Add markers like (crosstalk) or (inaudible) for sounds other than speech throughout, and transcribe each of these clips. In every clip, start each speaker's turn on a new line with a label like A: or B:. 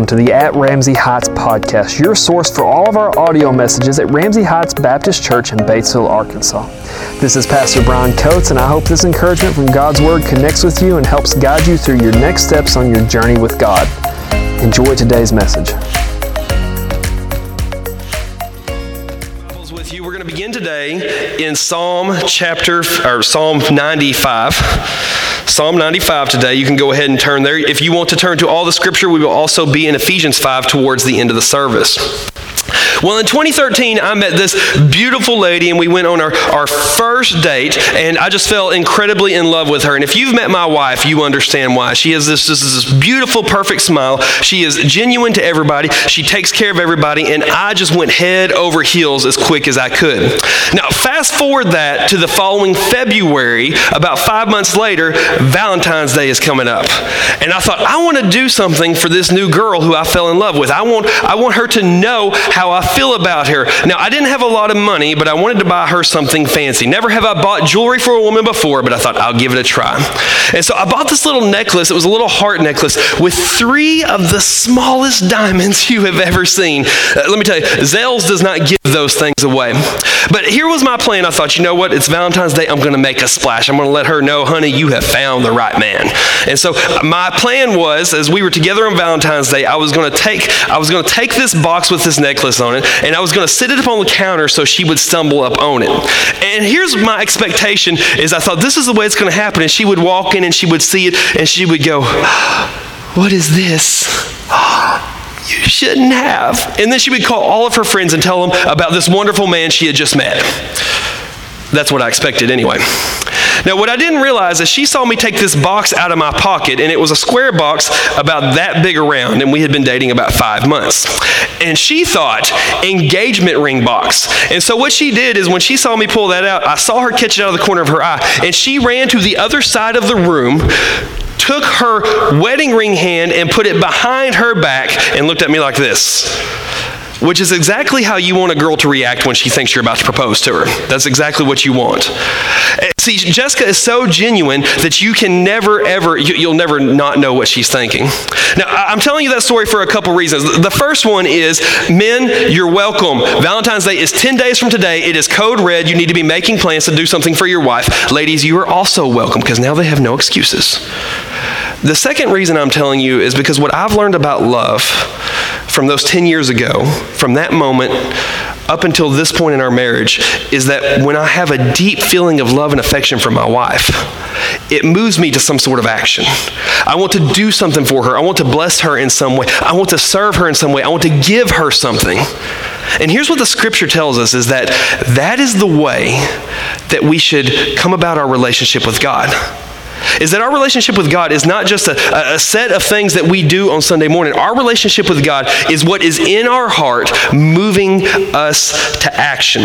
A: Welcome to the At Ramsey Heights podcast, your source for all of our audio messages at Ramsey Heights Baptist Church in Batesville, Arkansas. This is Pastor Brian Coates, and I hope this encouragement from God's Word connects with you and helps guide you through your next steps on your journey with God. Enjoy today's message.
B: With you, we're going to begin today in Psalm chapter or Psalm 95. Psalm 95 today. You can go ahead and turn there. If you want to turn to all the scripture, we will also be in Ephesians 5 towards the end of the service. Well, in 2013, I met this beautiful lady and we went on our, our first date, and I just fell incredibly in love with her. And if you've met my wife, you understand why. She has this, this, this beautiful, perfect smile. She is genuine to everybody, she takes care of everybody, and I just went head over heels as quick as I could. Now, fast forward that to the following February, about five months later, Valentine's Day is coming up. And I thought, I want to do something for this new girl who I fell in love with. I want, I want her to know how I feel about her. Now, I didn't have a lot of money, but I wanted to buy her something fancy. Never have I bought jewelry for a woman before, but I thought I'll give it a try. And so I bought this little necklace. It was a little heart necklace with three of the smallest diamonds (laughs) you have ever seen. Uh, let me tell you, Zales does not give those things away. But here was my plan. I thought, you know what? It's Valentine's Day. I'm going to make a splash. I'm going to let her know, honey, you have found the right man. And so my plan was, as we were together on Valentine's Day, I was going to take I was going to take this box with this necklace on it, and I was going to sit it up on the counter so she would stumble up on it. And here's my expectation: is I thought this is the way it's going to happen, and she would walk in and she would see it, and she would go, "What is this?" You shouldn't have. And then she would call all of her friends and tell them about this wonderful man she had just met. That's what I expected anyway. Now, what I didn't realize is she saw me take this box out of my pocket, and it was a square box about that big around, and we had been dating about five months. And she thought engagement ring box. And so what she did is when she saw me pull that out, I saw her catch it out of the corner of her eye, and she ran to the other side of the room, took her wedding ring hand and put it behind her back and looked at me like this which is exactly how you want a girl to react when she thinks you're about to propose to her. That's exactly what you want. Eh, see, Jessica is so genuine that you can never, ever, you'll never not know what she's thinking. Now, I'm telling you that story for a couple reasons. The first one is men, you're welcome. Valentine's Day is 10 days from today. It is code red. You need to be making plans to do something for your wife. Ladies, you are also welcome because now they have no excuses. The second reason I'm telling you is because what I've learned about love from those 10 years ago, from that moment up until this point in our marriage, is that when I have a deep feeling of love and affection for my wife, it moves me to some sort of action. I want to do something for her. I want to bless her in some way. I want to serve her in some way. I want to give her something. And here's what the scripture tells us is that that is the way that we should come about our relationship with God is that our relationship with God is not just a, a, set of things that we do on Sunday morning. Our relationship with God is what is in our heart moving us to action.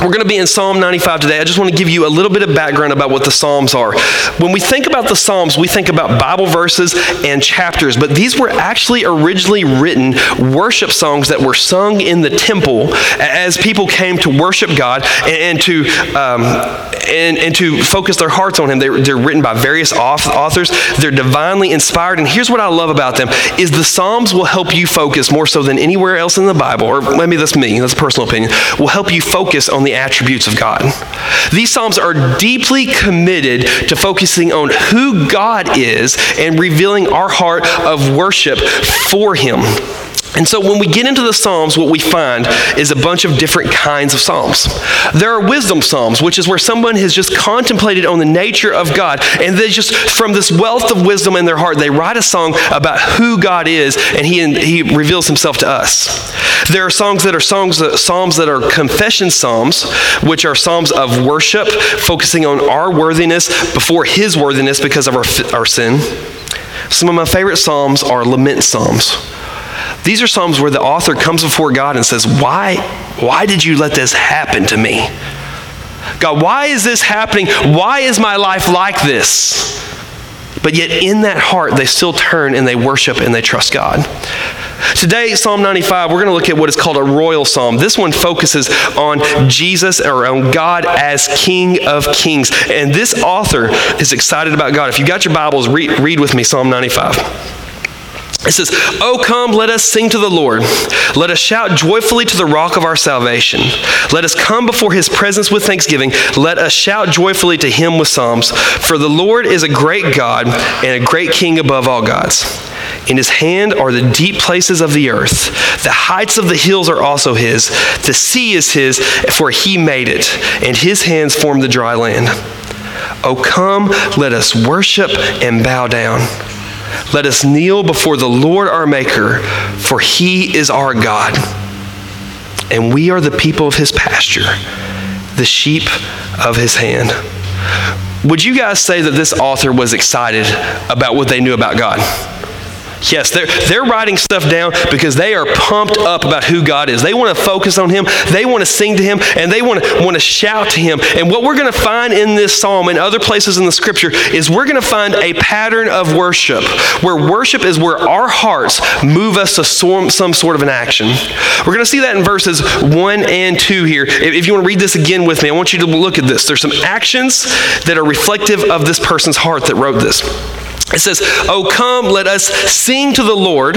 B: We're going to be in Psalm 95 today. I just want to give you a little bit of background about what the Psalms are. When we think about the Psalms, we think about Bible verses and chapters, but these were actually originally written worship songs that were sung in the temple as people came to worship God and, to um, and, and, to focus their hearts on Him. They're, they're written by various authors. They're divinely inspired, and here's what I love about them: is the Psalms will help you focus more so than anywhere else in the Bible, or maybe that's me, that's a personal opinion. Will help you focus on the the attributes of God. These Psalms are deeply committed to focusing on who God is and revealing our heart of worship for Him. And so when we get into the Psalms, what we find is a bunch of different kinds of Psalms. There are wisdom Psalms, which is where someone has just contemplated on the nature of God, and they just, from this wealth of wisdom in their heart, they write a song about who God is, and He, he reveals Himself to us. There are songs that are songs, Psalms that are confession Psalms, which are Psalms of worship, focusing on our worthiness before His worthiness because of our, our sin. Some of my favorite Psalms are lament Psalms these are Psalms where the author comes before God and says, Why, why did you let this happen to me? God, why is this happening? Why is my life like this? But yet, in that heart, they still turn and they worship and they trust God. Today, Psalm 95, we're going to look at what is called a royal psalm. This one focuses on Jesus or on God as King of Kings. And this author is excited about God. If you got your Bibles, read, read with me Psalm 95. It says, Oh, come, let us sing to the Lord. Let us shout joyfully to the rock of our salvation. Let us come before his presence with thanksgiving. Let us shout joyfully to him with psalms. For the Lord is a great God and a great King above all gods. In his hand are the deep places of the earth. The heights of the hills are also his. The sea is his, for he made it, and his hands formed the dry land. Oh, come, let us worship and bow down. Let us kneel before the Lord our Maker, for he is our God. And we are the people of his pasture, the sheep of his hand. Would you guys say that this author was excited about what they knew about God? Yes, they're, they're writing stuff down because they are pumped up about who God is. They want to focus on Him, they want to sing to Him, and they want to, want to shout to Him. And what we're going to find in this psalm and other places in the scripture is we're going to find a pattern of worship where worship is where our hearts move us to some, some sort of an action. We're going to see that in verses 1 and 2 here. If you want to read this again with me, I want you to look at this. There's some actions that are reflective of this person's heart that wrote this. It says, Oh, come, let us sing to the Lord.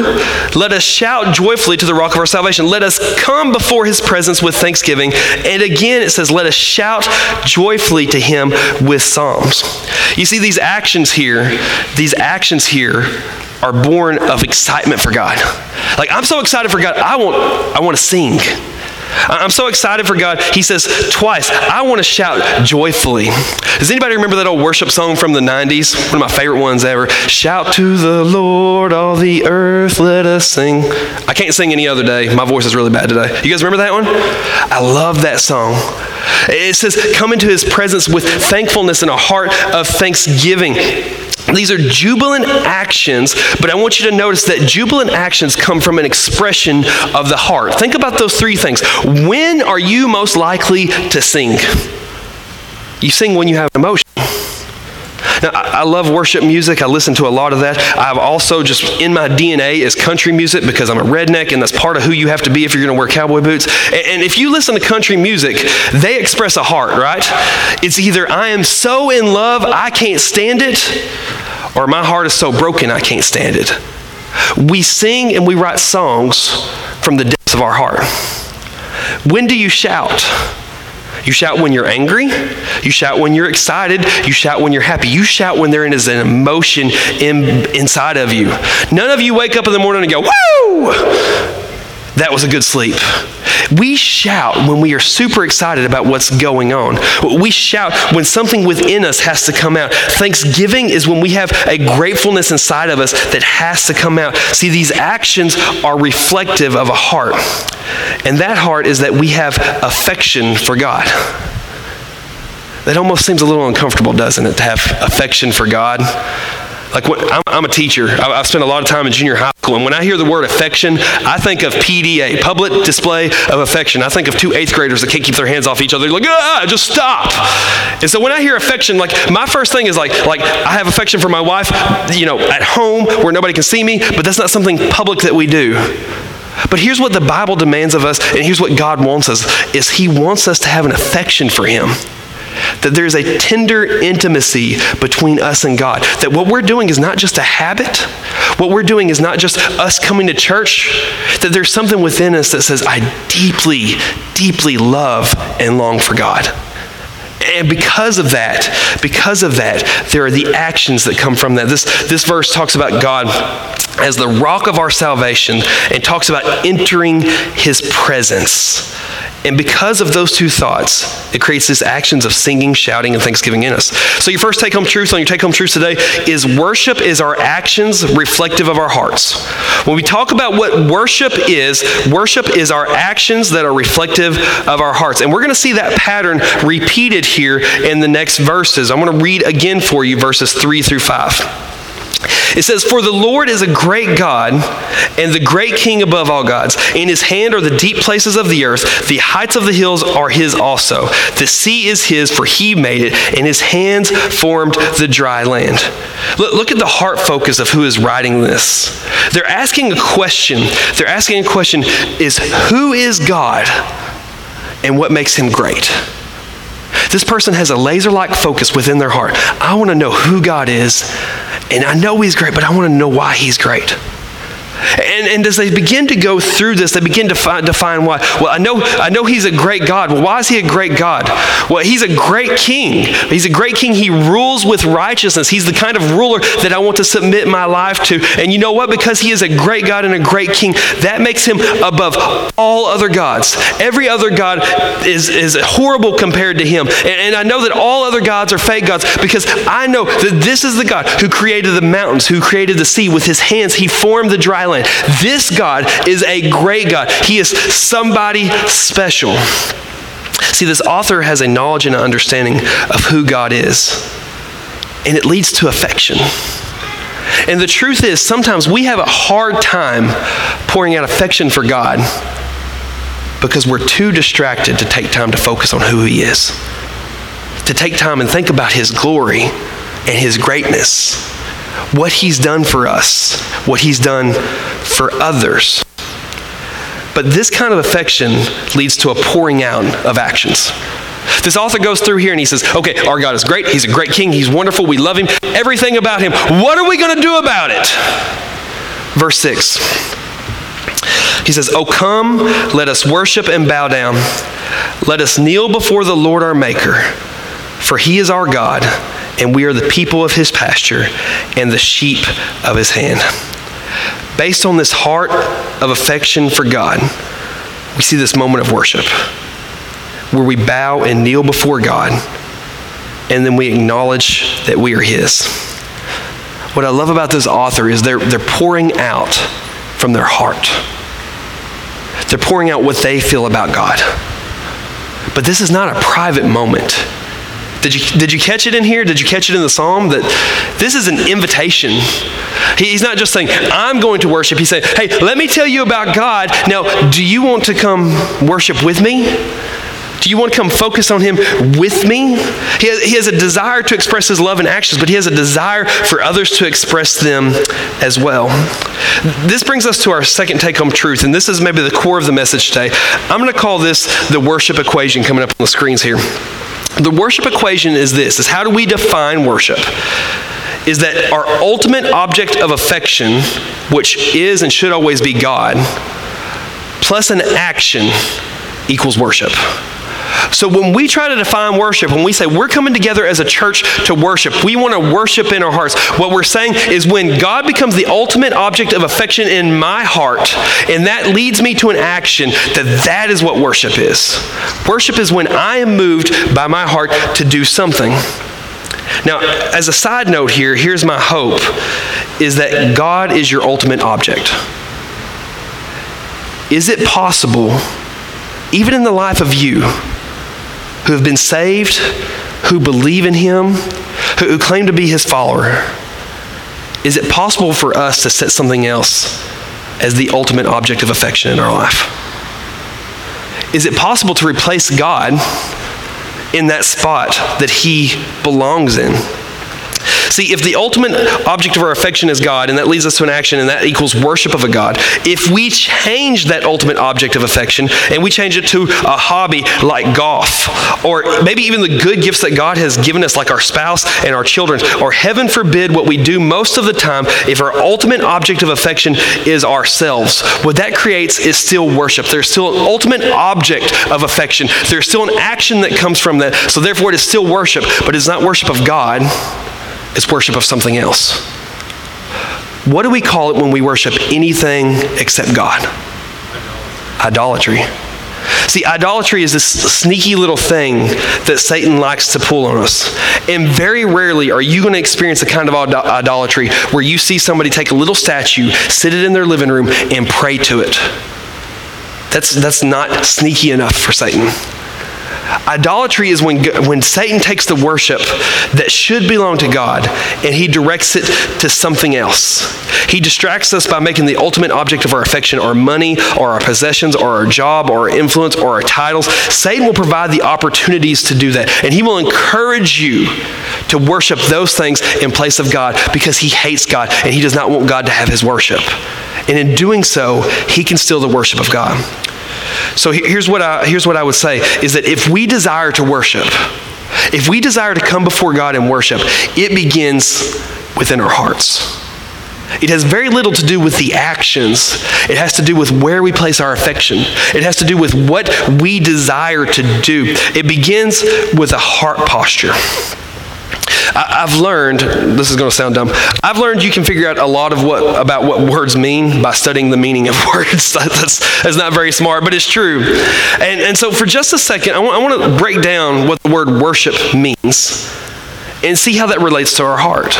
B: Let us shout joyfully to the rock of our salvation. Let us come before his presence with thanksgiving. And again, it says, Let us shout joyfully to him with psalms. You see, these actions here, these actions here are born of excitement for God. Like, I'm so excited for God, I want, I want to sing. I'm so excited for God. He says twice, I want to shout joyfully. Does anybody remember that old worship song from the 90s? One of my favorite ones ever. Shout to the Lord, all the earth, let us sing. I can't sing any other day. My voice is really bad today. You guys remember that one? I love that song. It says, come into his presence with thankfulness and a heart of thanksgiving. These are jubilant actions, but I want you to notice that jubilant actions come from an expression of the heart. Think about those three things. When are you most likely to sing? You sing when you have emotion. Now, I love worship music. I listen to a lot of that. I've also just in my DNA is country music because I'm a redneck, and that's part of who you have to be if you're going to wear cowboy boots. And if you listen to country music, they express a heart, right? It's either I am so in love, I can't stand it, or my heart is so broken, I can't stand it. We sing and we write songs from the depths of our heart. When do you shout? You shout when you're angry. You shout when you're excited. You shout when you're happy. You shout when there is an emotion in, inside of you. None of you wake up in the morning and go, Woo! That was a good sleep. We shout when we are super excited about what's going on. We shout when something within us has to come out. Thanksgiving is when we have a gratefulness inside of us that has to come out. See, these actions are reflective of a heart. And that heart is that we have affection for God. That almost seems a little uncomfortable, doesn't it, to have affection for God? Like when, I'm, I'm, a teacher. I, have spent a lot of time in junior high school, and when I hear the word affection, I think of PDA, public display of affection. I think of two eighth graders that can't keep their hands off each other. They're like, ah, just stop. And so when I hear affection, like my first thing is like, like I have affection for my wife, you know, at home where nobody can see me, but that's not something public that we do. But here's what the Bible demands of us, and here's what God wants us: is He wants us to have an affection for Him. That there's a tender intimacy between us and God. That what we're doing is not just a habit. What we're doing is not just us coming to church. That there's something within us that says, I deeply, deeply love and long for God. And because of that, because of that, there are the actions that come from that. This, this verse talks about God as the rock of our salvation and talks about entering his presence. And because of those two thoughts, it creates these actions of singing, shouting, and thanksgiving in us. So, your first take home truth on your take home truth today is worship is our actions reflective of our hearts. When we talk about what worship is, worship is our actions that are reflective of our hearts. And we're going to see that pattern repeated here in the next verses. I'm going to read again for you verses 3 through 5. It says, For the Lord is a great God and the great King above all gods. In his hand are the deep places of the earth. The heights of the hills are his also. The sea is his, for he made it, and his hands formed the dry land. Look, look at the heart focus of who is writing this. They're asking a question. They're asking a question is who is God and what makes him great? This person has a laser like focus within their heart. I want to know who God is, and I know He's great, but I want to know why He's great. And, and as they begin to go through this, they begin to find, define why. Well, I know, I know he's a great God. Well, why is he a great God? Well, he's a great king. He's a great king. He rules with righteousness. He's the kind of ruler that I want to submit my life to. And you know what? Because he is a great God and a great king, that makes him above all other gods. Every other God is, is horrible compared to him. And, and I know that all other gods are fake gods because I know that this is the God who created the mountains, who created the sea with his hands. He formed the dry land. This God is a great God. He is somebody special. See, this author has a knowledge and an understanding of who God is, and it leads to affection. And the truth is, sometimes we have a hard time pouring out affection for God because we're too distracted to take time to focus on who He is, to take time and think about His glory and His greatness, what He's done for us, what He's done for others. But this kind of affection leads to a pouring out of actions. This author goes through here and he says, okay, our God is great. He's a great king. He's wonderful. We love him. Everything about him. What are we going to do about it? Verse 6. He says, Oh, come, let us worship and bow down. Let us kneel before the Lord our Maker, for he is our God, and we are the people of his pasture and the sheep of his hand. Based on this heart of affection for God, we see this moment of worship where we bow and kneel before God and then we acknowledge that we are His. What I love about this author is they're, they're pouring out from their heart. They're pouring out what they feel about God. But this is not a private moment. Did you, did you catch it in here? Did you catch it in the psalm? That this is an invitation. He, he's not just saying, I'm going to worship. He's saying, hey, let me tell you about God. Now, do you want to come worship with me? Do you want to come focus on Him with me? He has, he has, a desire to express His love in actions, but He has a desire for others to express them as well. This brings us to our second take home truth, and this is maybe the core of the message today. I'm going to call this the worship equation coming up on the screens here. The worship equation is this is how do we define worship? Is that our ultimate object of affection, which is and should always be God, plus an action equals worship. So when we try to define worship, when we say we're coming together as a church to worship, we want to worship in our hearts. What we're saying is when God becomes the ultimate object of affection in my heart, and that leads me to an action, that that is what worship is. Worship is when I am moved by my heart to do something. Now, as a side note here, here's my hope is that God is your ultimate object. Is it possible, even in the life of you, who have been saved, who believe in Him, who, claim to be His follower, is it possible for us to set something else as the ultimate object of affection in our life? Is it possible to replace God in that spot that He belongs in? See, if the ultimate object of our affection is God, and that leads us to an action, and that equals worship of a God, if we change that ultimate object of affection and we change it to a hobby like golf, or maybe even the good gifts that God has given us, like our spouse and our children, or heaven forbid, what we do most of the time, if our ultimate object of affection is ourselves, what that creates is still worship. There's still an ultimate object of affection. There's still an action that comes from that. So therefore, it is still worship, but it's not worship of God. It's worship of something else. What do we call it when we worship anything except God? Idolatry. See, idolatry is this sneaky little thing that Satan likes to pull on us. And very rarely are you going to experience a kind of idolatry where you see somebody take a little statue, sit it in their living room, and pray to it. That's, that's not sneaky enough for Satan. Idolatry is when, when Satan takes the worship that should belong to God and he directs it to something else. He distracts us by making the ultimate object of our affection our money or our possessions or our job or our influence or our titles. Satan will provide the opportunities to do that. And he will encourage you to worship those things in place of God because he hates God and he does not want God to have his worship. And in doing so, he can steal the worship of God. So here's what I, here's what I would say is that if we desire to worship, if we desire to come before God and worship, it begins within our hearts. It has very little to do with the actions. It has to do with where we place our affection. It has to do with what we desire to do. It begins with a heart posture. I've learned, this is going to sound dumb, I've learned you can figure out a lot of what about what words mean by studying the meaning of (laughs) words. that's, that's not very smart, but it's true. And, and so for just a second, I want, I want to break down what the word worship means and see how that relates to our heart.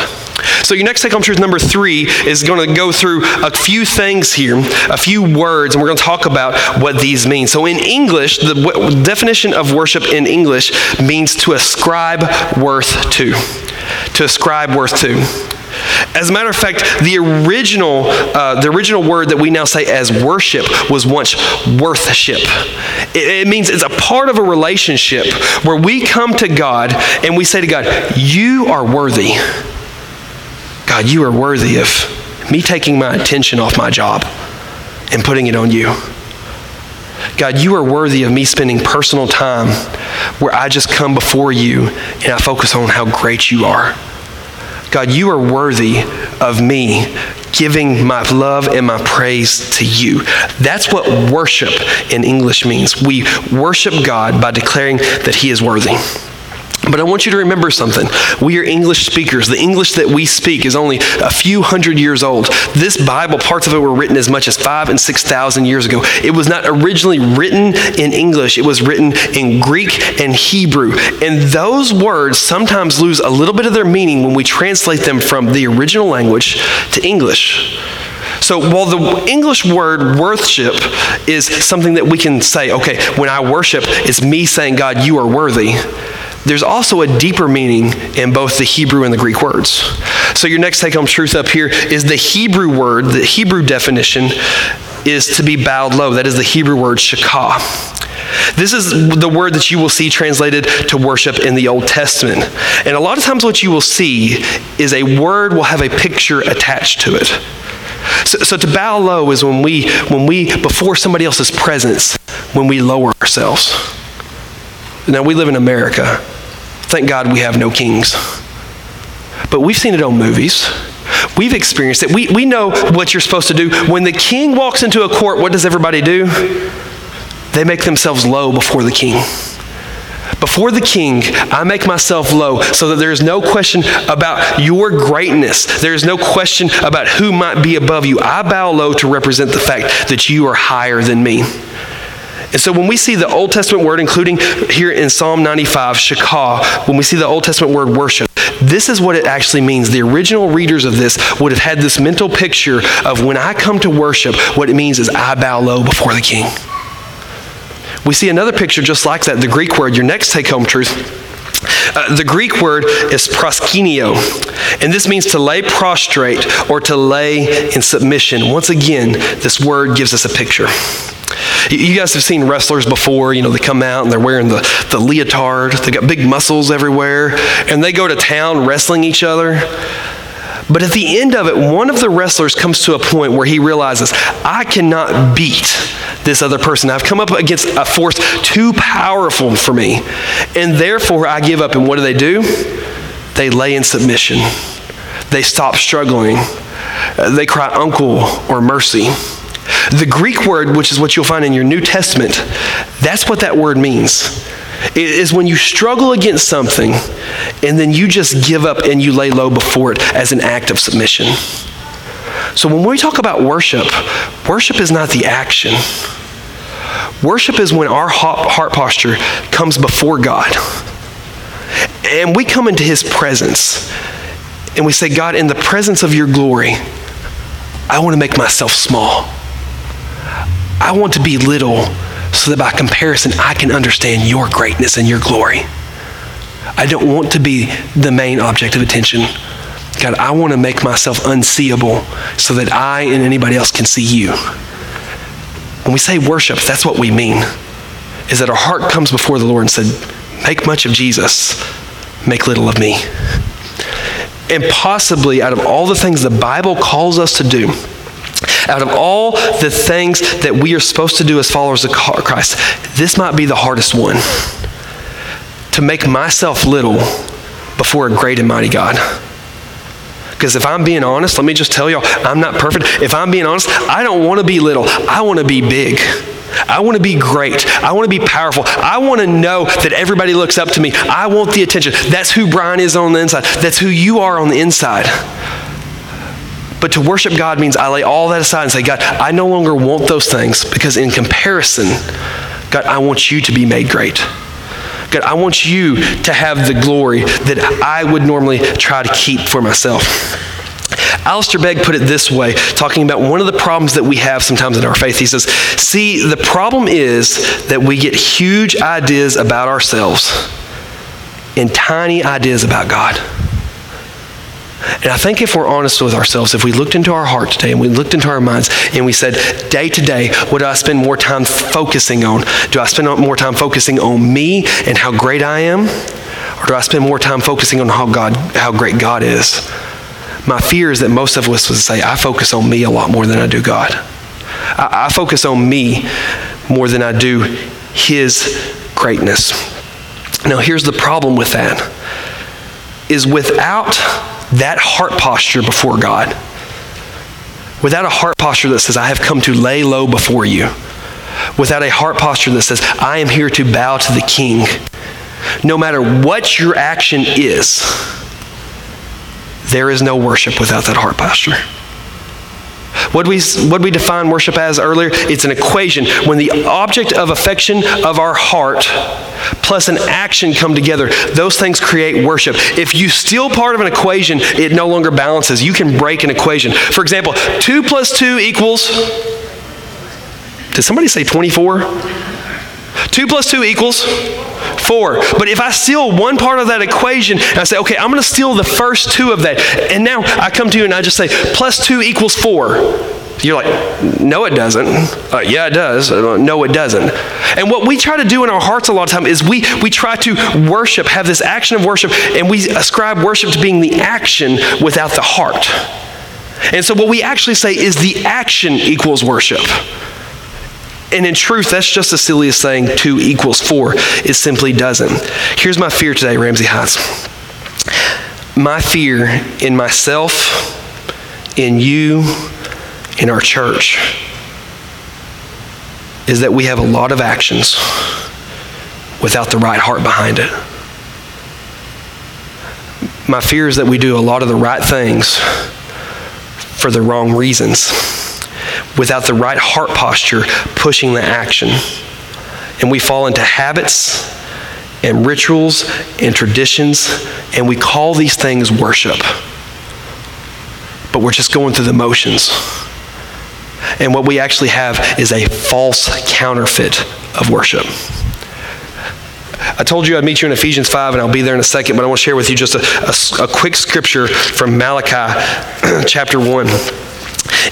B: So, your next take home truth number three is going to go through a few things here, a few words, and we're going to talk about what these mean. So, in English, the definition of worship in English means to ascribe worth to. To ascribe worth to. As a matter of fact, the original, uh, the original word that we now say as worship was once worthship. It, it means it's a part of a relationship where we come to God and we say to God, You are worthy. God, you are worthy of me taking my attention off my job and putting it on you. God, you are worthy of me spending personal time where I just come before you and I focus on how great you are. God, you are worthy of me giving my love and my praise to you. That's what worship in English means. We worship God by declaring that He is worthy. But I want you to remember something. We are English speakers. The English that we speak is only a few hundred years old. This Bible, parts of it were written as much as five and six thousand years ago. It was not originally written in English, it was written in Greek and Hebrew. And those words sometimes lose a little bit of their meaning when we translate them from the original language to English. So while the English word worship is something that we can say, okay, when I worship, it's me saying, God, you are worthy there's also a deeper meaning in both the Hebrew and the Greek words. So, your next take home truth up here is the Hebrew word, the Hebrew definition is to be bowed low. That is the Hebrew word shakah. This is the word that you will see translated to worship in the Old Testament. And a lot of times, what you will see is a word will have a picture attached to it. So, so to bow low is when we, when we, before somebody else's presence, when we lower ourselves. Now, we live in America. Thank God we have no kings. But we've seen it on movies. We've experienced it. We, we know what you're supposed to do. When the king walks into a court, what does everybody do? They make themselves low before the king. Before the king, I make myself low so that there is no question about your greatness. There is no question about who might be above you. I bow low to represent the fact that you are higher than me. And so when we see the Old Testament word, including here in Psalm 95, shakah, when we see the Old Testament word worship, this is what it actually means. The original readers of this would have had this mental picture of when I come to worship, what it means is I bow low before the king. We see another picture just like that, the Greek word, your next take home truth. Uh, the Greek word is proskuneo, and this means to lay prostrate or to lay in submission. Once again, this word gives us a picture. You guys have seen wrestlers before, you know, they come out and they're wearing the, the leotard, they got big muscles everywhere, and they go to town wrestling each other. But at the end of it, one of the wrestlers comes to a point where he realizes, I cannot beat this other person. I've come up against a force too powerful for me. And therefore, I give up. And what do they do? They lay in submission, they stop struggling, they cry, Uncle, or mercy. The Greek word, which is what you'll find in your New Testament, that's what that word means. It is when you struggle against something and then you just give up and you lay low before it as an act of submission. So when we talk about worship, worship is not the action. Worship is when our heart posture comes before God. And we come into his presence and we say, God, in the presence of your glory, I want to make myself small. I want to be little so that by comparison I can understand your greatness and your glory. I don't want to be the main object of attention. God, I want to make myself unseeable so that I and anybody else can see you. When we say worship, that's what we mean. Is that our heart comes before the Lord and said, Make much of Jesus, make little of me. And possibly out of all the things the Bible calls us to do, out of all the things that we are supposed to do as followers of Christ, this might be the hardest one. To make myself little before a great and mighty God. Because if I'm being honest, let me just tell y'all, I'm not perfect. If I'm being honest, I don't want to be little, I want to be big. I want to be great. I want to be powerful. I want to know that everybody looks up to me. I want the attention. That's who Brian is on the inside. That's who you are on the inside. But to worship God means I lay all that aside and say, God, I no longer want those things because in comparison, God, I want you to be made great. God, I want you to have the glory that I would normally try to keep for myself. Alistair Begg put it this way, talking about one of the problems that we have sometimes in our faith. He says, See, the problem is that we get huge ideas about ourselves and tiny ideas about God. And I think if we're honest with ourselves, if we looked into our heart today and we looked into our minds and we said, day to day, what do I spend more time focusing on? Do I spend more time focusing on me and how great I am? Or do I spend more time focusing on how God, how great God is? My fear is that most of us would say, I focus on me a lot more than I do God. I, I focus on me more than I do His greatness. Now, here's the problem with that is without that heart posture before God, without a heart posture that says, I have come to lay low before you, without a heart posture that says, I am here to bow to the King, no matter what your action is, there is no worship without that heart posture. What we, what we define worship as earlier, it's an equation. When the object of affection of our heart plus an action come together, those things create worship. If you steal part of an equation, it no longer balances. You can break an equation. For example, 2 plus 2 equals. Did somebody say 24? 2 plus 2 equals 4. But if I steal one part of that equation and I say, okay, I'm going to steal the first two of that, and now I come to you and I just say, plus 2 equals 4. You're like, no, it doesn't. Uh, yeah, it does. Uh, no, it doesn't. And what we try to do in our hearts a lot of time is we, we try to worship, have this action of worship, and we ascribe worship to being the action without the heart. And so what we actually say is the action equals worship. And in truth, that's just the silliest thing 2 equals 4. It simply doesn't. Here's my fear today, Ramsey Heights. My fear in myself, in you, in our church, is that we have a lot of actions without the right heart behind it. My fear is that we do a lot of the right things for the wrong reasons without the right heart posture pushing the action. And we fall into habits and rituals and traditions, and we call these things worship. But we're just going through the motions. And what we actually have is a false counterfeit of worship. I told you I'd meet you in Ephesians 5, and I'll be there in a second, but I want to share with you just a, a, a quick scripture from Malachi (clears throat) chapter 1.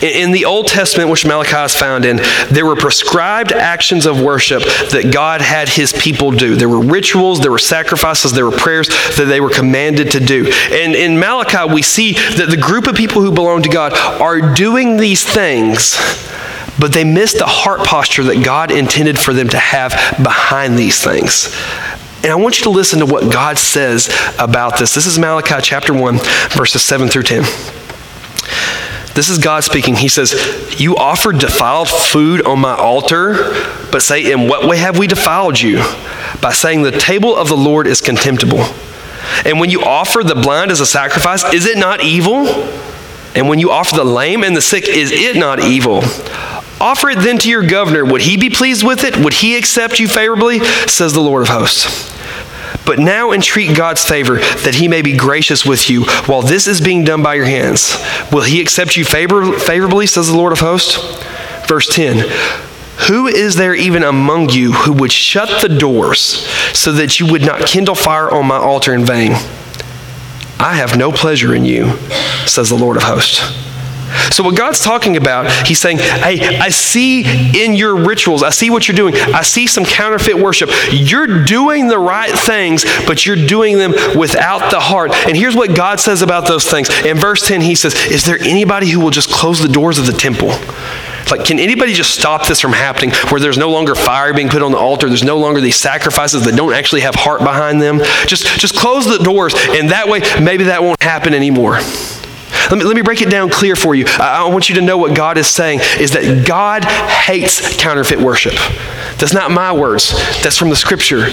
B: In the Old Testament, which Malachi is found in, there were prescribed actions of worship that God had his people do. There were rituals, there were sacrifices, there were prayers that they were commanded to do. And in Malachi, we see that the group of people who belong to God are doing these things, but they miss the heart posture that God intended for them to have behind these things. And I want you to listen to what God says about this. This is Malachi chapter 1, verses 7 through 10. This is God speaking. He says, You offered defiled food on my altar, but say, In what way have we defiled you? By saying, The table of the Lord is contemptible. And when you offer the blind as a sacrifice, is it not evil? And when you offer the lame and the sick, is it not evil? Offer it then to your governor. Would he be pleased with it? Would he accept you favorably? Says the Lord of hosts. But now entreat God's favor that he may be gracious with you while this is being done by your hands. Will he accept you favor- favorably, says the Lord of hosts? Verse 10 Who is there even among you who would shut the doors so that you would not kindle fire on my altar in vain? I have no pleasure in you, says the Lord of hosts. So, what God's talking about, He's saying, Hey, I see in your rituals, I see what you're doing, I see some counterfeit worship. You're doing the right things, but you're doing them without the heart. And here's what God says about those things. In verse 10, He says, Is there anybody who will just close the doors of the temple? Like, can anybody just stop this from happening where there's no longer fire being put on the altar? There's no longer these sacrifices that don't actually have heart behind them? Just, just close the doors, and that way, maybe that won't happen anymore. Let me, let me break it down clear for you. I, I want you to know what God is saying is that God hates counterfeit worship. That's not my words, that's from the scripture.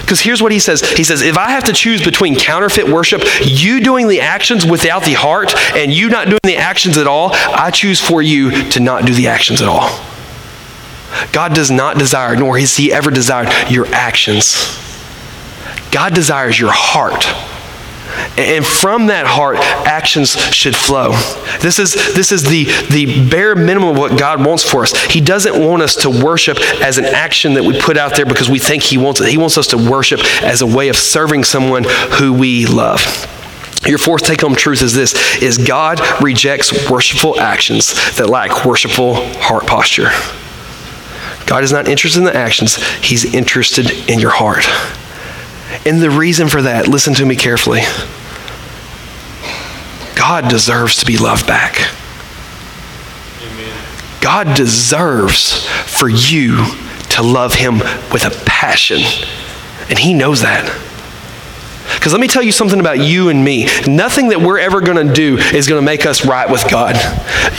B: Because here's what he says He says, if I have to choose between counterfeit worship, you doing the actions without the heart, and you not doing the actions at all, I choose for you to not do the actions at all. God does not desire, nor has he ever desired, your actions. God desires your heart. And from that heart, actions should flow. This is, this is the, the bare minimum of what God wants for us. He doesn't want us to worship as an action that we put out there because we think He wants it. He wants us to worship as a way of serving someone who we love. Your fourth take home truth is this is God rejects worshipful actions that lack worshipful heart posture. God is not interested in the actions, He's interested in your heart. And the reason for that, listen to me carefully. God deserves to be loved back. God deserves for you to love Him with a passion. And He knows that. Because let me tell you something about you and me. Nothing that we're ever going to do is going to make us right with God.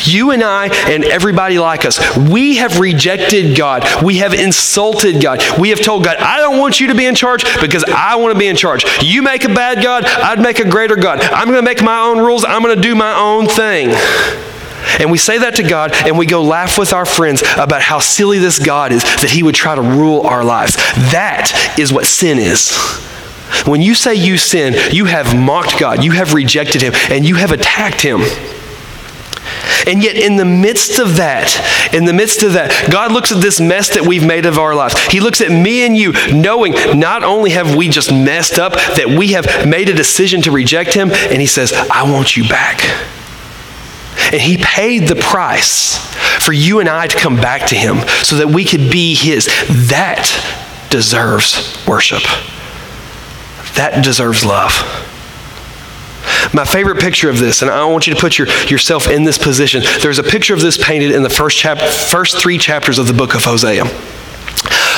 B: You and I and everybody like us, we have rejected God. We have insulted God. We have told God, I don't want you to be in charge because I want to be in charge. You make a bad God, I'd make a greater God. I'm going to make my own rules, I'm going to do my own thing. And we say that to God and we go laugh with our friends about how silly this God is that he would try to rule our lives. That is what sin is. When you say you sin, you have mocked God, you have rejected Him, and you have attacked Him. And yet, in the midst of that, in the midst of that, God looks at this mess that we've made of our lives. He looks at me and you, knowing not only have we just messed up, that we have made a decision to reject Him, and He says, I want you back. And He paid the price for you and I to come back to Him so that we could be His. That deserves worship that deserves love. My favorite picture of this, and I want you to put your, yourself in this position. There's a picture of this painted in the first, chap- first three chapters of the book of Hosea.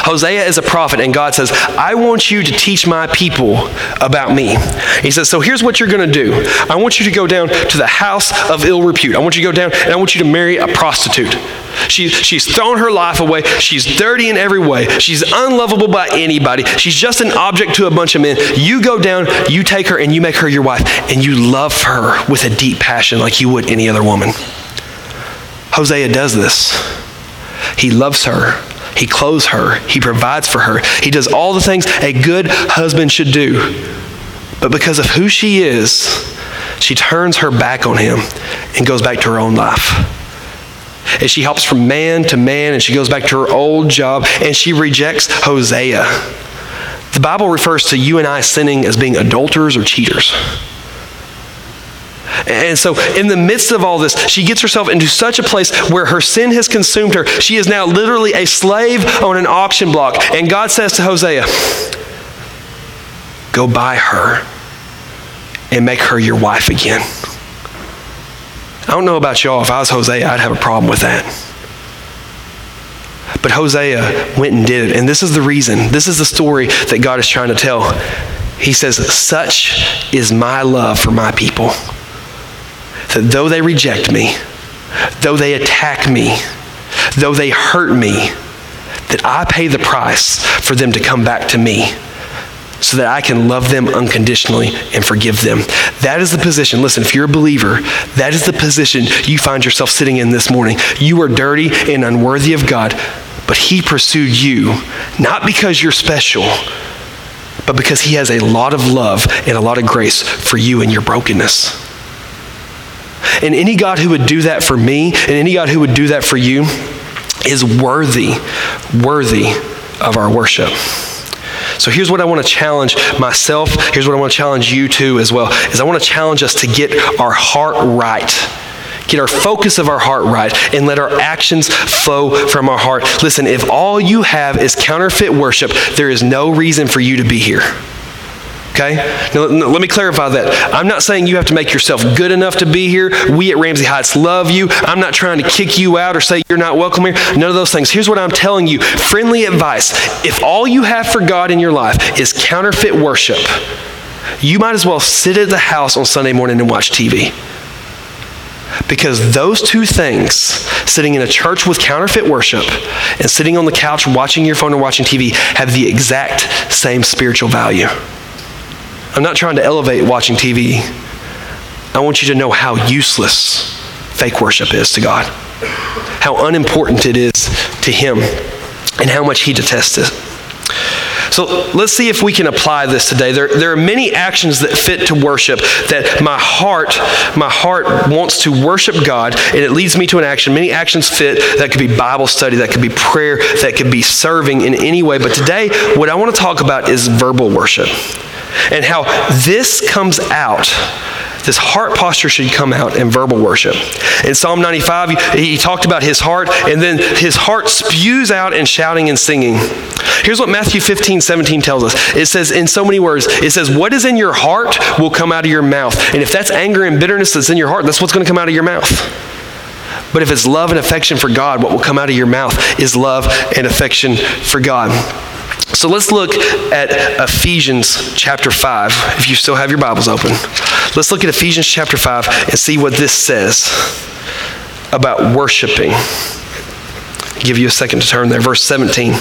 B: Hosea is a prophet, and God says, I want you to teach my people about me. He says, So here's what you're going to do I want you to go down to the house of ill repute. I want you to go down and I want you to marry a prostitute. She, she's thrown her life away. She's dirty in every way. She's unlovable by anybody. She's just an object to a bunch of men. You go down, you take her, and you make her your wife, and you love her with a deep passion like you would any other woman. Hosea does this. He loves her. He clothes her. He provides for her. He does all the things a good husband should do. But because of who she is, she turns her back on him and goes back to her own life. And she hops from man to man and she goes back to her old job and she rejects Hosea. The Bible refers to you and I sinning as being adulterers or cheaters. And so, in the midst of all this, she gets herself into such a place where her sin has consumed her. She is now literally a slave on an auction block. And God says to Hosea, Go buy her and make her your wife again. I don't know about y'all. If I was Hosea, I'd have a problem with that. But Hosea went and did it. And this is the reason, this is the story that God is trying to tell. He says, Such is my love for my people that though they reject me, though they attack me, though they hurt me, that I pay the price for them to come back to me so that I can love them unconditionally and forgive them. That is the position. Listen, if you're a believer, that is the position you find yourself sitting in this morning. You are dirty and unworthy of God, but He pursued you not because you're special, but because He has a lot of love and a lot of grace for you in your brokenness. And any God who would do that for me, and any God who would do that for you, is worthy, worthy of our worship. So here's what I want to challenge myself. Here's what I want to challenge you to as well. Is I want to challenge us to get our heart right. Get our focus of our heart right and let our actions flow from our heart. Listen, if all you have is counterfeit worship, there is no reason for you to be here. Okay? Now, let me clarify that. I'm not saying you have to make yourself good enough to be here. We at Ramsey Heights love you. I'm not trying to kick you out or say you're not welcome here. None of those things. Here's what I'm telling you friendly advice. If all you have for God in your life is counterfeit worship, you might as well sit at the house on Sunday morning and watch TV. Because those two things, sitting in a church with counterfeit worship and sitting on the couch watching your phone or watching TV, have the exact same spiritual value. I'm not trying to elevate watching TV. I want you to know how useless fake worship is to God, how unimportant it is to Him, and how much He detests it. So let's see if we can apply this today. There, there are many actions that fit to worship that my heart, my heart wants to worship God, and it leads me to an action. Many actions fit. That could be Bible study, that could be prayer, that could be serving in any way. But today, what I want to talk about is verbal worship and how this comes out this heart posture should come out in verbal worship. In Psalm 95, he talked about his heart, and then his heart spews out in shouting and singing. Here's what Matthew 15, 17 tells us. It says, in so many words, it says, What is in your heart will come out of your mouth. And if that's anger and bitterness that's in your heart, that's what's going to come out of your mouth. But if it's love and affection for God, what will come out of your mouth is love and affection for God. So let's look at Ephesians chapter 5, if you still have your Bibles open. Let's look at Ephesians chapter 5 and see what this says about worshiping. I'll give you a second to turn there. Verse 17.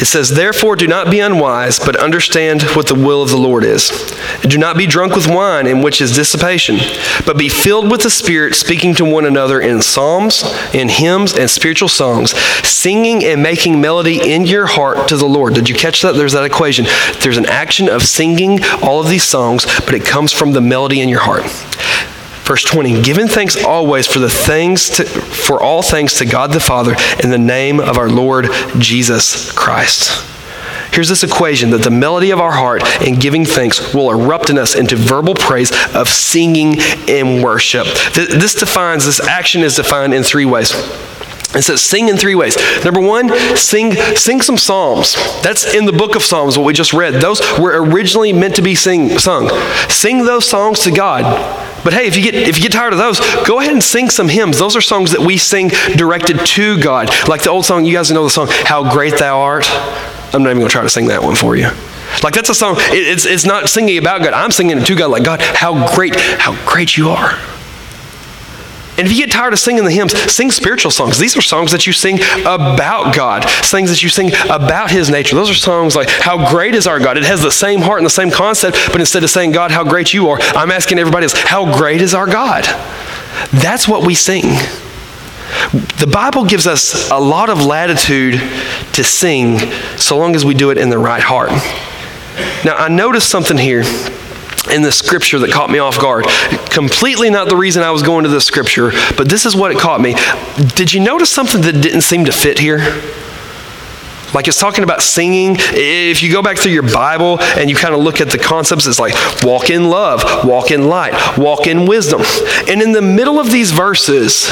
B: It says, Therefore, do not be unwise, but understand what the will of the Lord is. Do not be drunk with wine, in which is dissipation, but be filled with the Spirit, speaking to one another in psalms, in hymns, and spiritual songs, singing and making melody in your heart to the Lord. Did you catch that? There's that equation. There's an action of singing all of these songs, but it comes from the melody in your heart. Verse 20, giving thanks always for the things to, for all things to God the Father in the name of our Lord Jesus Christ. Here's this equation that the melody of our heart and giving thanks will erupt in us into verbal praise of singing and worship. This defines, this action is defined in three ways. It says sing in three ways. Number one, sing sing some psalms. That's in the book of Psalms, what we just read. Those were originally meant to be sing, sung. Sing those songs to God. But hey, if you get if you get tired of those, go ahead and sing some hymns. Those are songs that we sing directed to God. Like the old song, you guys know the song, How Great Thou Art. I'm not even gonna try to sing that one for you. Like that's a song, it's, it's not singing about God. I'm singing it to God, like God, how great, how great you are. And if you get tired of singing the hymns, sing spiritual songs. These are songs that you sing about God, things that you sing about His nature. Those are songs like, How great is our God? It has the same heart and the same concept, but instead of saying, God, how great you are, I'm asking everybody else, How great is our God? That's what we sing. The Bible gives us a lot of latitude to sing so long as we do it in the right heart. Now, I noticed something here in the scripture that caught me off guard. Completely not the reason I was going to this scripture, but this is what it caught me. Did you notice something that didn't seem to fit here? Like it's talking about singing. If you go back through your Bible and you kind of look at the concepts, it's like walk in love, walk in light, walk in wisdom. And in the middle of these verses,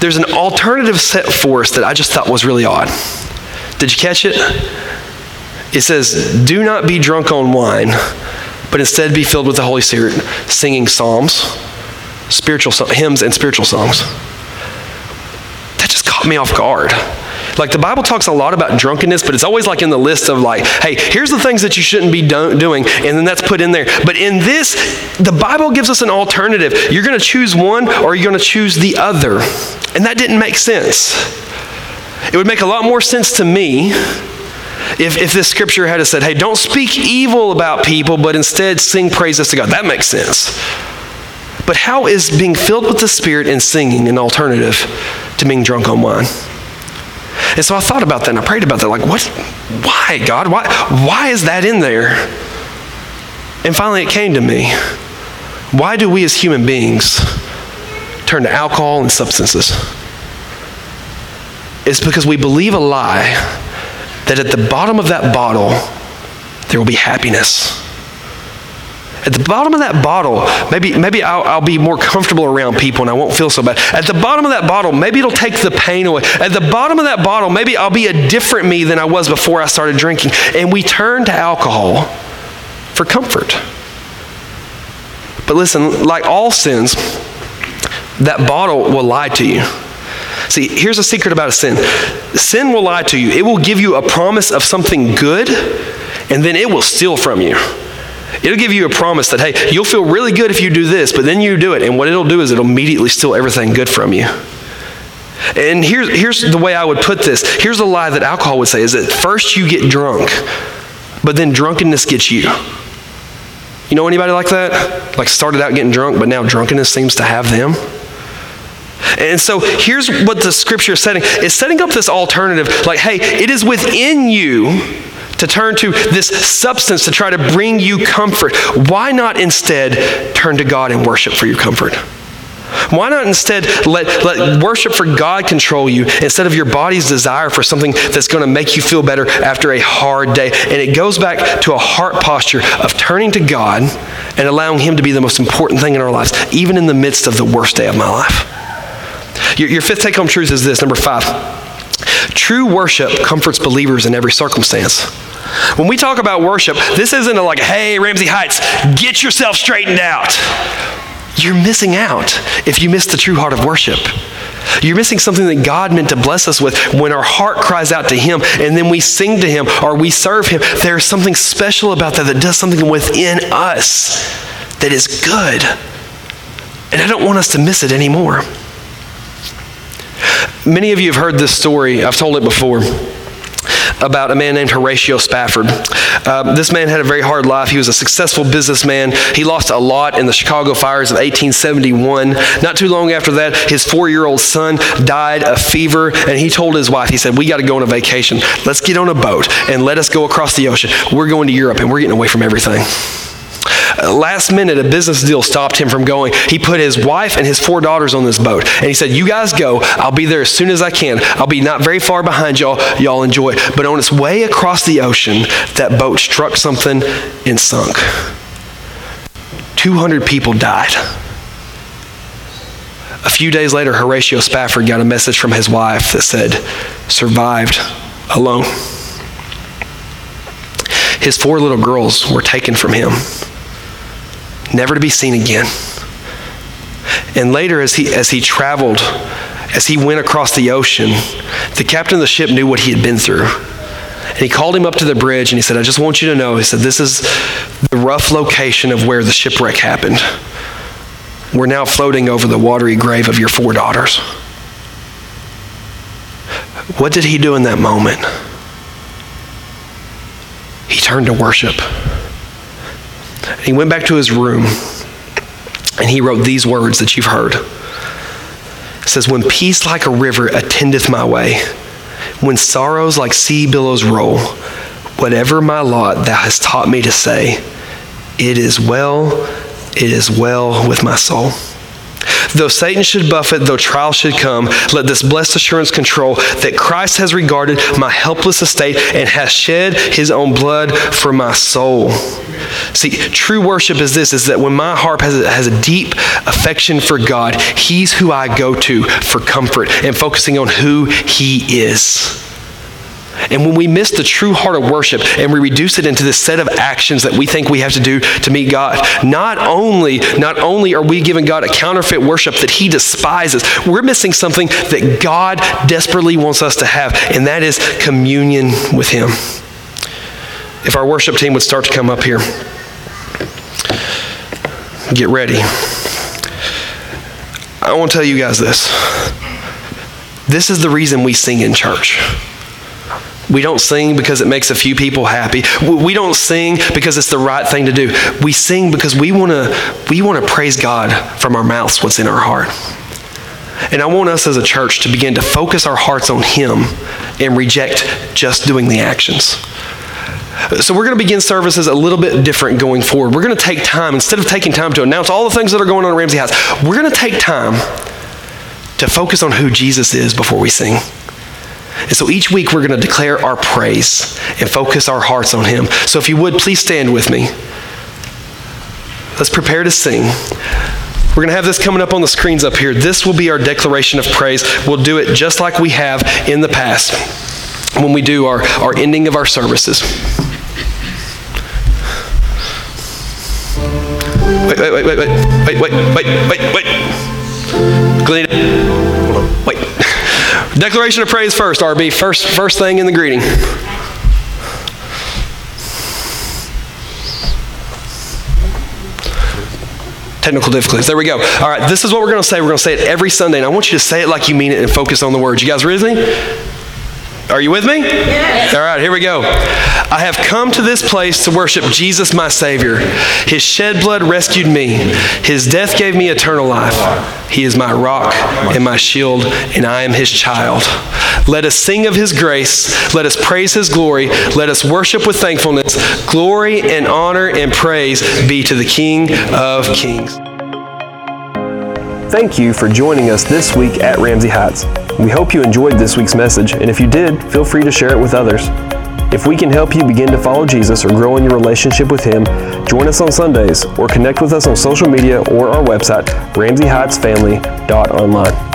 B: there's an alternative set for us that I just thought was really odd. Did you catch it? It says, Do not be drunk on wine but instead be filled with the Holy Spirit, singing psalms, spiritual hymns, and spiritual songs. That just caught me off guard. Like the Bible talks a lot about drunkenness, but it's always like in the list of like, hey, here's the things that you shouldn't be do- doing, and then that's put in there. But in this, the Bible gives us an alternative. You're going to choose one or you're going to choose the other. And that didn't make sense. It would make a lot more sense to me if, if this scripture had said, hey, don't speak evil about people, but instead sing praises to God, that makes sense. But how is being filled with the Spirit and singing an alternative to being drunk on wine? And so I thought about that and I prayed about that. Like, what? Why, God? Why, why is that in there? And finally, it came to me. Why do we as human beings turn to alcohol and substances? It's because we believe a lie that at the bottom of that bottle, there will be happiness. At the bottom of that bottle, maybe, maybe I'll, I'll, be more comfortable around people and I won't feel so bad. At the bottom of that bottle, maybe it'll take the pain away. At the bottom of that bottle, maybe I'll be a different me than I was before I started drinking. And we turn to alcohol for comfort. But listen, like all sins, that bottle will lie to you. See, here's a secret about sin sin will lie to you, it will give you a promise of something good, and then it will steal from you. It'll give you a promise that, hey, you'll feel really good if you do this, but then you do it. And what it'll do is it'll immediately steal everything good from you. And here's, here's the way I would put this. Here's the lie that alcohol would say is that first you get drunk, but then drunkenness gets you. You know anybody like that? Like started out getting drunk, but now drunkenness seems to have them? And so here's what the scripture is setting. It's setting up this alternative like, hey, it is within you to turn to this substance to try to bring you comfort. Why not instead turn to God and worship for your comfort? Why not instead let, let worship for God control you instead of your body's desire for something that's going to make you feel better after a hard day? And it goes back to a heart posture of turning to God and allowing Him to be the most important thing in our lives, even in the midst of the worst day of my life. Your, your fifth take home truth is this number five. True worship comforts believers in every circumstance. When we talk about worship, this isn't like, hey, Ramsey Heights, get yourself straightened out. You're missing out if you miss the true heart of worship. You're missing something that God meant to bless us with when our heart cries out to Him and then we sing to Him or we serve Him. There's something special about that that does something within us that is good. And I don't want us to miss it anymore. Many of you have heard this story, I've told it before about a man named Horatio Spafford. Uh, this man had a very hard life. He was a successful businessman. He lost a lot in the Chicago fires of 1871. Not too long after that, his four year old son died of fever, and he told his wife, he said, We got to go on a vacation. Let's get on a boat and let us go across the ocean. We're going to Europe and we're getting away from everything. Uh, last minute, a business deal stopped him from going. He put his wife and his four daughters on this boat. And he said, You guys go. I'll be there as soon as I can. I'll be not very far behind y'all. Y'all enjoy. But on its way across the ocean, that boat struck something and sunk. 200 people died. A few days later, Horatio Spafford got a message from his wife that said, Survived alone. His four little girls were taken from him never to be seen again. And later, as he, as he traveled, as he went across the ocean, the captain of the ship knew what he had been through. And he called him up to the bridge and he said, I just want you to know, he said, this is the rough location of where the shipwreck happened. We're now floating over the watery grave of your four daughters. What did he do in that moment? He turned to worship. He went back to his room and he wrote these words that you've heard. It says, When peace like a river attendeth my way, when sorrows like sea billows roll, whatever my lot thou hast taught me to say, it is well, it is well with my soul. Though Satan should buffet, though trial should come, let this blessed assurance control that Christ has regarded my helpless estate and has shed his own blood for my soul. See, true worship is this is that when my heart has a, has a deep affection for God, he's who I go to for comfort and focusing on who he is. And when we miss the true heart of worship and we reduce it into this set of actions that we think we have to do to meet God, not only, not only are we giving God a counterfeit worship that he despises, we're missing something that God desperately wants us to have, and that is communion with him. If our worship team would start to come up here, get ready. I want to tell you guys this. This is the reason we sing in church. We don't sing because it makes a few people happy. We don't sing because it's the right thing to do. We sing because we want to we want to praise God from our mouths what's in our heart. And I want us as a church to begin to focus our hearts on him and reject just doing the actions. So we're going to begin services a little bit different going forward. We're going to take time instead of taking time to announce all the things that are going on at Ramsey House. We're going to take time to focus on who Jesus is before we sing. And so each week we're going to declare our praise and focus our hearts on Him. So if you would, please stand with me. Let's prepare to sing. We're going to have this coming up on the screens up here. This will be our declaration of praise. We'll do it just like we have in the past when we do our, our ending of our services. Wait, wait, wait, wait, wait, wait, wait, wait, wait, wait. Glenn. Declaration of praise first, RB. First, first thing in the greeting. Technical difficulties. There we go. All right, this is what we're going to say. We're going to say it every Sunday, and I want you to say it like you mean it and focus on the words. You guys ready? Are you with me? Yes. All right, here we go. I have come to this place to worship Jesus, my Savior. His shed blood rescued me, His death gave me eternal life. He is my rock and my shield, and I am His child. Let us sing of His grace. Let us praise His glory. Let us worship with thankfulness. Glory and honor and praise be to the King of Kings.
A: Thank you for joining us this week at Ramsey Heights. We hope you enjoyed this week's message, and if you did, feel free to share it with others. If we can help you begin to follow Jesus or grow in your relationship with Him, join us on Sundays or connect with us on social media or our website, ramseyheightsfamily.online.